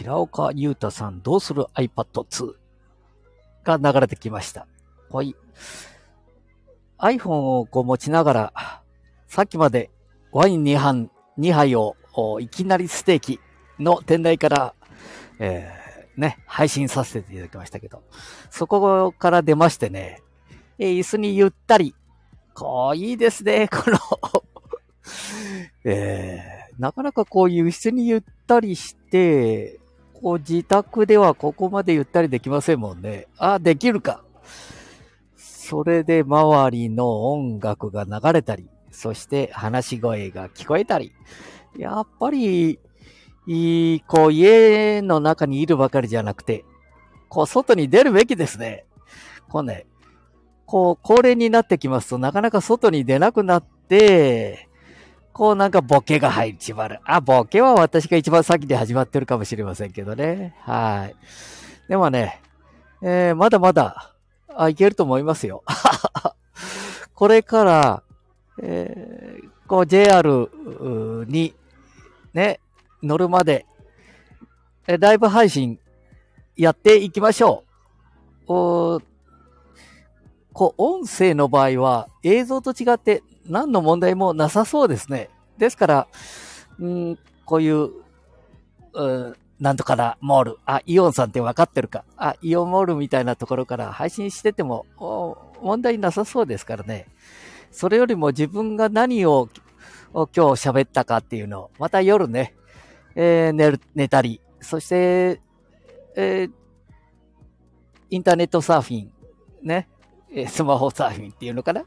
平岡祐太さん、どうする iPad2 が流れてきました。はい。iPhone をこう持ちながら、さっきまでワイン2杯 ,2 杯をいきなりステーキの店内から、えー、ね、配信させていただきましたけど、そこから出ましてね、え、椅子にゆったり、こう、いいですね、このえー、なかなかこういう椅子にゆったりして、こう自宅ではここまでゆったりできませんもんね。あ、できるか。それで周りの音楽が流れたり、そして話し声が聞こえたり、やっぱり、いい、こう家の中にいるばかりじゃなくて、こう外に出るべきですね。こうね、こう高齢になってきますとなかなか外に出なくなって、こうなんかボケが入っちまる。あ、ボケは私が一番先で始まってるかもしれませんけどね。はい。でもね、えー、まだまだ、あ、いけると思いますよ。これから、えー、こう JR にね、乗るまで、えライブ配信やっていきましょう。おこう、音声の場合は映像と違って何の問題もなさそうですね。ですから、うん、こういう、うなんとかな、モール。あ、イオンさんって分かってるか。あ、イオンモールみたいなところから配信してても、問題なさそうですからね。それよりも自分が何を今日喋ったかっていうのを、また夜ね、えー、寝る、寝たり、そして、えー、インターネットサーフィン、ね、スマホサーフィンっていうのかな？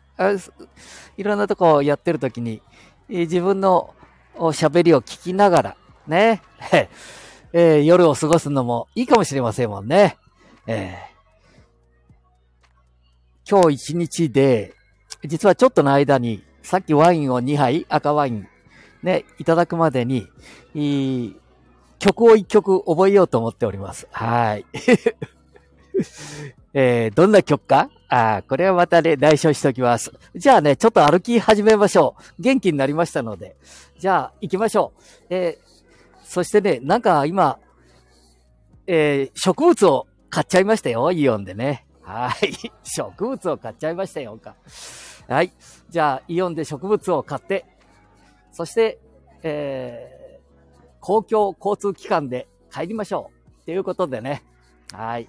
いろんなとこをやってるときに、自分の喋りを聞きながら、ね、えー、夜を過ごすのもいいかもしれませんもんね。えー、今日一日で、実はちょっとの間に、さっきワインを2杯、赤ワイン、ね、いただくまでに、いい曲を1曲覚えようと思っております。はい。えー、どんな曲か？あこれはまたね、内緒しておきます。じゃあね、ちょっと歩き始めましょう。元気になりましたので。じゃあ、行きましょう。えー、そしてね、なんか今、えー、植物を買っちゃいましたよ、イオンでね。はい。植物を買っちゃいましたよ、か。はい。じゃあ、イオンで植物を買って、そして、えー、公共交通機関で帰りましょう。ということでね。はい。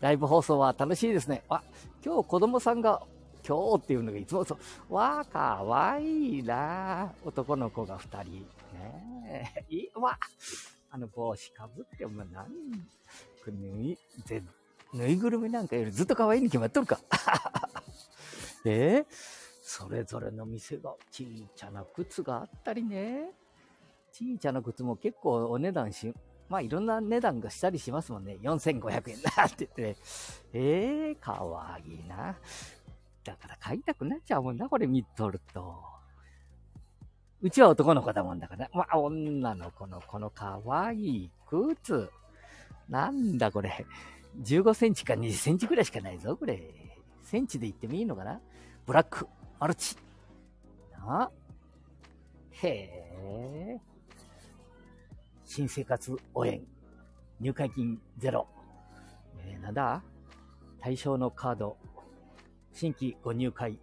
ライブ放送は楽しいですね。あ、今日子供さんが、今日っていうのがいつもそう、わーかわいいな男の子が二人。ねえ、いわあの帽子かぶって、お前何、これ縫い、ぜ、ぬいぐるみなんかよりずっと可愛いに決まっとるか。えー、それぞれの店がちいちゃな靴があったりね。ちいちゃな靴も結構お値段し、まあいろんな値段がしたりしますもんね。4500円だって言って、ね、ええー、かわいいな。だから買いたくなっちゃうもんな、これ見とると。うちは男の子だもんだから。まあ女の子のこのかわいい靴。なんだこれ。15センチか20センチくらいしかないぞ、これ。センチで言ってもいいのかなブラック、マルチ。なへえ。新生活応援、入会金ゼロ。えー、なんだ？対象のカード、新規ご入会、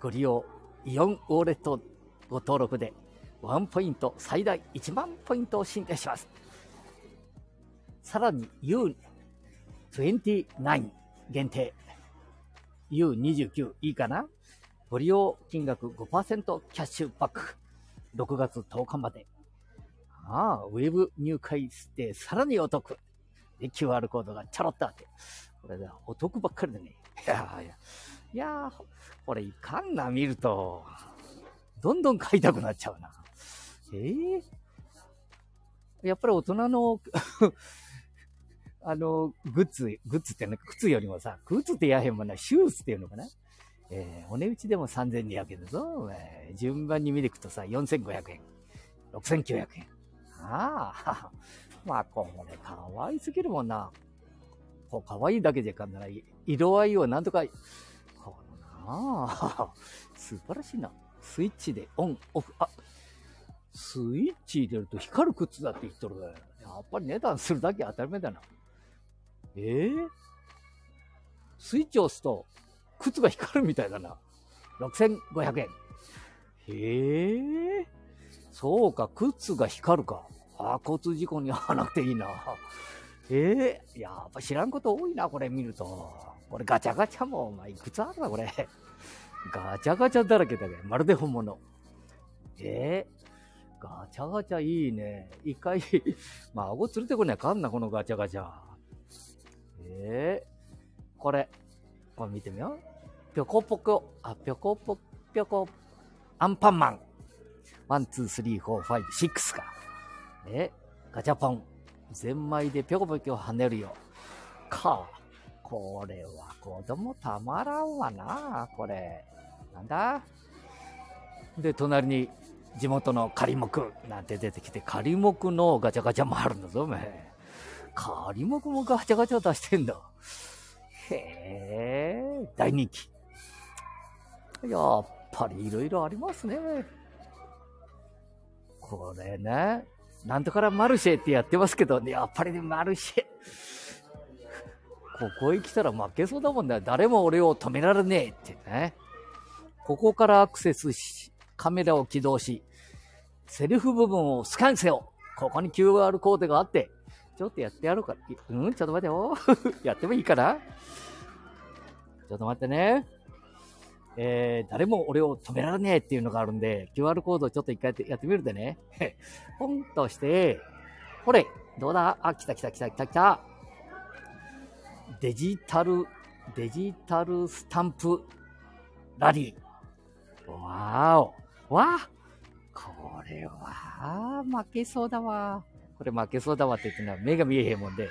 ご利用、イオンウォレットご登録で、ワンポイント、最大1万ポイントを申請します。さらに U29 限定、U29 いいかな？ご利用金額5%キャッシュバック。6月10日まで。ああ、ウェブ入会してさらにお得。で、QR コードがちょろっとあって。これでお得ばっかりでね。いやいや、いやこれいかんな、見ると。どんどん買いたくなっちゃうな。ええー、やっぱり大人の あの、グッズ、グッズってね、靴よりもさ、靴ってやへんもんな、シューズっていうのかなえー、お値打ちでも3200円だぞ。えー、順番に見ていくとさ、4500円、6900円、ああ、まあ、こうね、可愛すぎるもんな。こう、可愛いだけじゃかんない。色合いをなんとか、こうなあ、素晴らしいな。スイッチでオン、オフ、あ、スイッチ入れると光る靴だって言っとる。やっぱり値段するだけ当たり前だな。えー、スイッチを押すと、靴が光るみたいだな。6500円。へえ。そうか、靴が光るか。あ交通事故に遭わなくていいな。ええー、やっぱ知らんこと多いな、これ見ると。これガチャガチャも、お前いくつあるな、これ。ガチャガチャだらけだけまるで本物。ええー、ガチャガチャいいね。一回、まあ、顎連れてこにゃかんな、このガチャガチャ。ええー、これ、これ見てみよう。ぴょこぽこ、あ、ぴょこぽ、ぴょこ、アンパンマン。ワン、ツー、スリー、フォー、ファイブ、シックスか。え、ガチャポン。ゼンマイでぴょこぴょこ跳ねるよ。か。これは子供たまらんわな、これ。なんだ？で、隣に地元の仮木なんて出てきて、仮木のガチャガチャもあるんだぞ、お前。仮木もガチャガチャ出してんだ。へえ、大人気。やっぱりいろいろありますね。これね、なんとからマルシェってやってますけど、ねやっぱりね、マルシェ。ここへ来たら負けそうだもんね。誰も俺を止められねえってね。ここからアクセスし、カメラを起動し、セルフ部分をスキャンせよ。ここに QR コードがあって、ちょっとやってやろうか。うん？ちょっと待ってよ。やってもいいかな？ちょっと待ってね。えー、誰も俺を止められねえっていうのがあるんで、QR コードをちょっと一回やってみるでね。ポンとして、ほれ、どうだ？あ、来た来た来た来た来た。デジタル、デジタルスタンプラリー。わーお。わあこれは、負けそうだわ。これ負けそうだわって言ってのは目が見えへんもんで。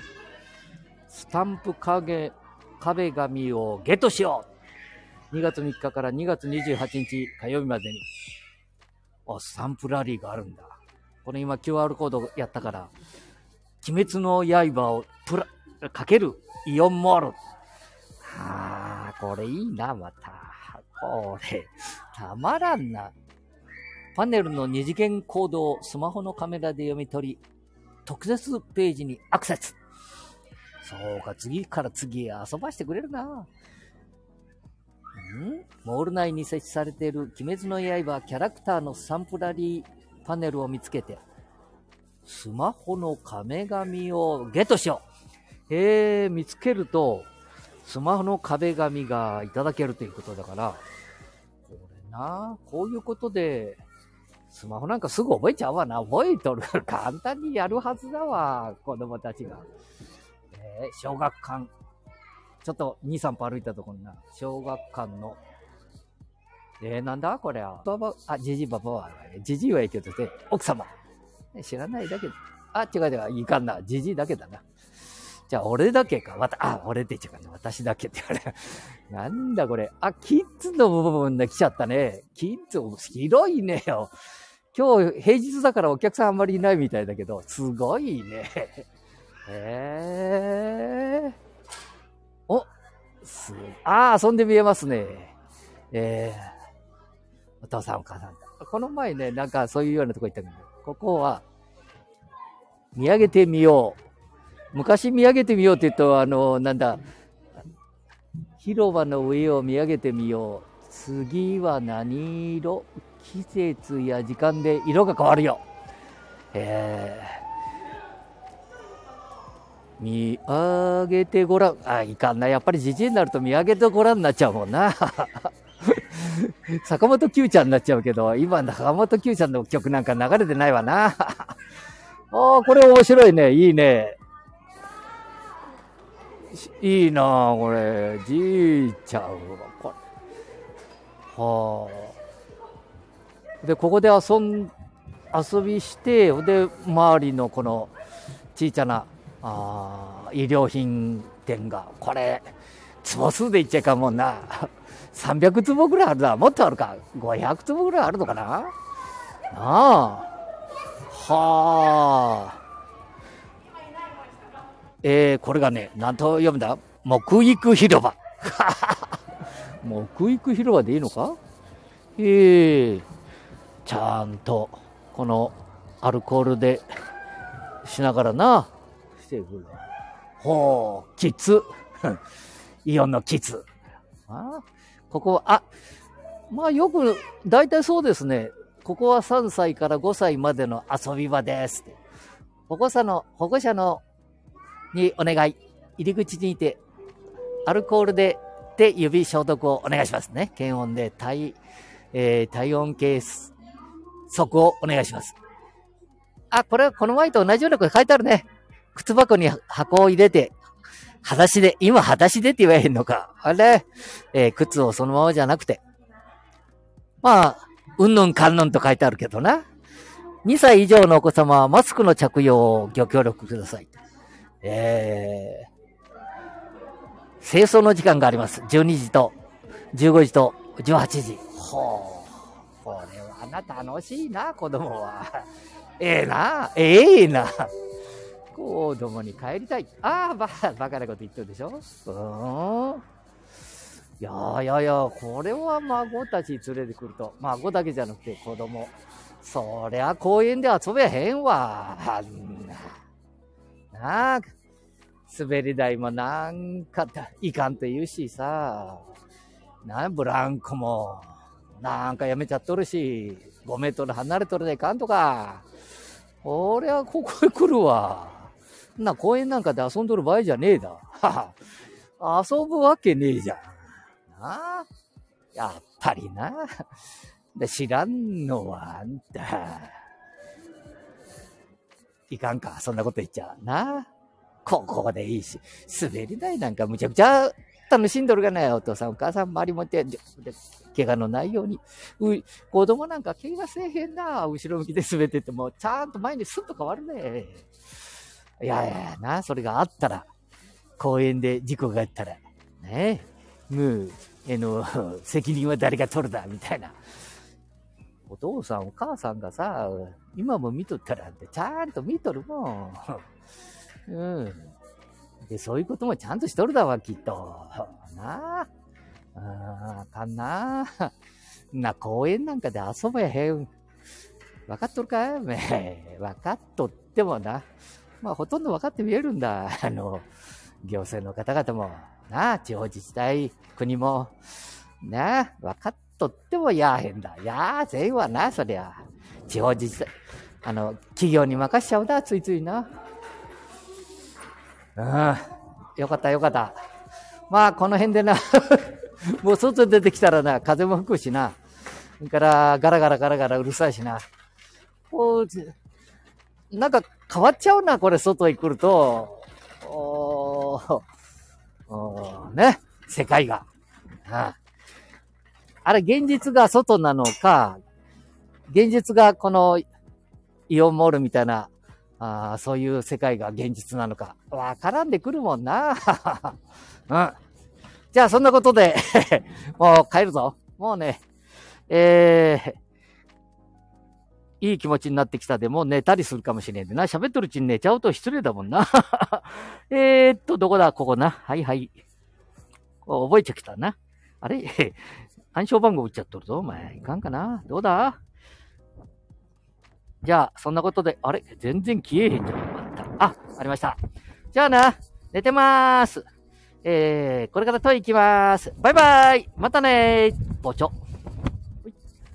スタンプ影、壁紙をゲットしよう2月3日から2月28日火曜日までに、あ、スタンプラリーがあるんだ。これ今 QR コードやったから、鬼滅の刃をプラ、かけるイオンモール。はあ、これいいな、また。これ、たまらんな。パネルの二次元コードをスマホのカメラで読み取り、特設ページにアクセス。そうか、次から次へ遊ばしてくれるな。ん？モール内に設置されている鬼滅の刃キャラクターのサンプラリーパネルを見つけて、スマホの壁紙をゲットしようえー、見つけると、スマホの壁紙がいただけるということだから、これな、こういうことで、スマホなんかすぐ覚えちゃうわな。覚えとる。簡単にやるはずだわ、子供たちが。えー、小学館ちょっと2、3歩歩いたところにな、小学館の、えー、なんだ？これは。ばば、あ、じじいばばは、じじいはいいけどね、奥様。知らないだけあ、違う違う、いかんな。じじいだけだな。じゃあ、俺だけか。また、あ、俺って言っちゃうかね。私だけって言われる。なんだこれ。あ、キッズの部分で来ちゃったね。キッズ、広いねよ。今日平日だからお客さんあんまりいないみたいだけど、すごいね。へえー。ああ、遊んで見えますね。ええー、お父さんお母さん。この前ね、なんかそういうようなとこ行ったけど、ここは、見上げてみよう。昔見上げてみようって言うと、あの、なんだ、広場の上を見上げてみよう。次は何色？季節や時間で色が変わるよ。えー見上げてごらん。あ、いかんな。やっぱりじじいになると見上げてごらんになっちゃうもんな。坂本九ちゃんになっちゃうけど、今、坂本九ちゃんの曲なんか流れてないわな。ああ、これ面白いね。いいね。いいなこれ。じいちゃうわ。これ。はあ。で、ここで遊ん、遊びして、で、周りのこの、ちいちゃなあ衣料品店が、これ、坪数で言っちゃいかんもんな。300坪ぐらいあるな。もっとあるか。500坪ぐらいあるのかななあ。はあ。えー、これがね、なんと読むんだ木育広場。木育広場でいいのか？ええー、ちゃんと、このアルコールでしながらな、してくる。ほう、キツ。イオンのキツ。あここは、あ、まあよく、大体そうですね。ここは3歳から5歳までの遊び場です。保護者の、保護者の、にお願い。入り口にいて、アルコールで手指消毒をお願いしますね。検温で体、えー、体温計測をお願いします。あ、これはこの前と同じようなこと書いてあるね。靴箱に箱を入れて、裸足で、今裸足でって言わへんのか。あれ、えー、靴をそのままじゃなくて。まあ、うんぬんかんぬんと書いてあるけどな。2歳以上のお子様はマスクの着用をご協力ください。えー、清掃の時間があります。12時と、15時と、18時。ほう。これはな楽しいな、子供は。ええな、ええな。子供に帰りたい。ああ、ば、バカなこと言ってるでしょうん。いやいやいや、これは孫たち連れてくると、孫だけじゃなくて子供。そりゃ公園で遊べへんわ。あんななあ、滑り台もなんかいかんと言うしさ。なあブランコも、なんかやめちゃっとるし、5メートル離れとるでいかんとか。俺はここへ来るわ。な、公園なんかで遊んどる場合じゃねえだ。はは。遊ぶわけねえじゃん。なあ。やっぱりな。で、知らんのはあんた。いかんか、そんなこと言っちゃう。な。ここでいいし、滑り台なんかむちゃくちゃ楽しんどるがなよ、お父さん、お母さん、周りもって、怪我のないように。う、子供なんか怪我せえへんな。後ろ向きで滑ってても、ちゃんと前にスッと変わるね。いやいやな、それがあったら、公園で事故があったら、ねえ、もう、あの、責任は誰が取るだ、みたいな。お父さん、お母さんがさ、今も見とったらって、ちゃんと見とるもん。うん。で、そういうこともちゃんとしとるだわ、きっと。なあ。ああかんな。な、公園なんかで遊べへん。分かっとるか め分かっとってもな。まあ、ほとんど分かって見えるんだ。あの、行政の方々も、なあ、地方自治体、国も、なあ、分かっとってもやあへんだ。やあ、全員はな、そりゃ。地方自治体、あの、企業に任しちゃうだ、ついついな。うん。よかった、よかった。まあ、この辺でな もう外出てきたらな、風も吹くしな。それから、ガラガラガラガラうるさいしな。こう、なんか変わっちゃうな、これ、外へ来ると。おー、おね、世界が。ああれ、現実が外なのか、現実がこのイオンモールみたいな、あそういう世界が現実なのか、わからんでくるもんな。うん。じゃあ、そんなことで もう帰るぞ。もうね、えー、いい気持ちになってきたでも寝たりするかもしれんでな。喋っとるうちに寝ちゃうと失礼だもんな。えっと、どこだ？ここな。はいはい。覚えちゃきたな。あれ？暗証番号打っちゃっとるぞ。お前、いかんかなどうだ？じゃあ、そんなことで、あれ？全然消えへんじゃん。あ、ありました。じゃあな、寝てまーす。えー、これからトイ行きまーす。バイバーイまたねー。ぼちょ。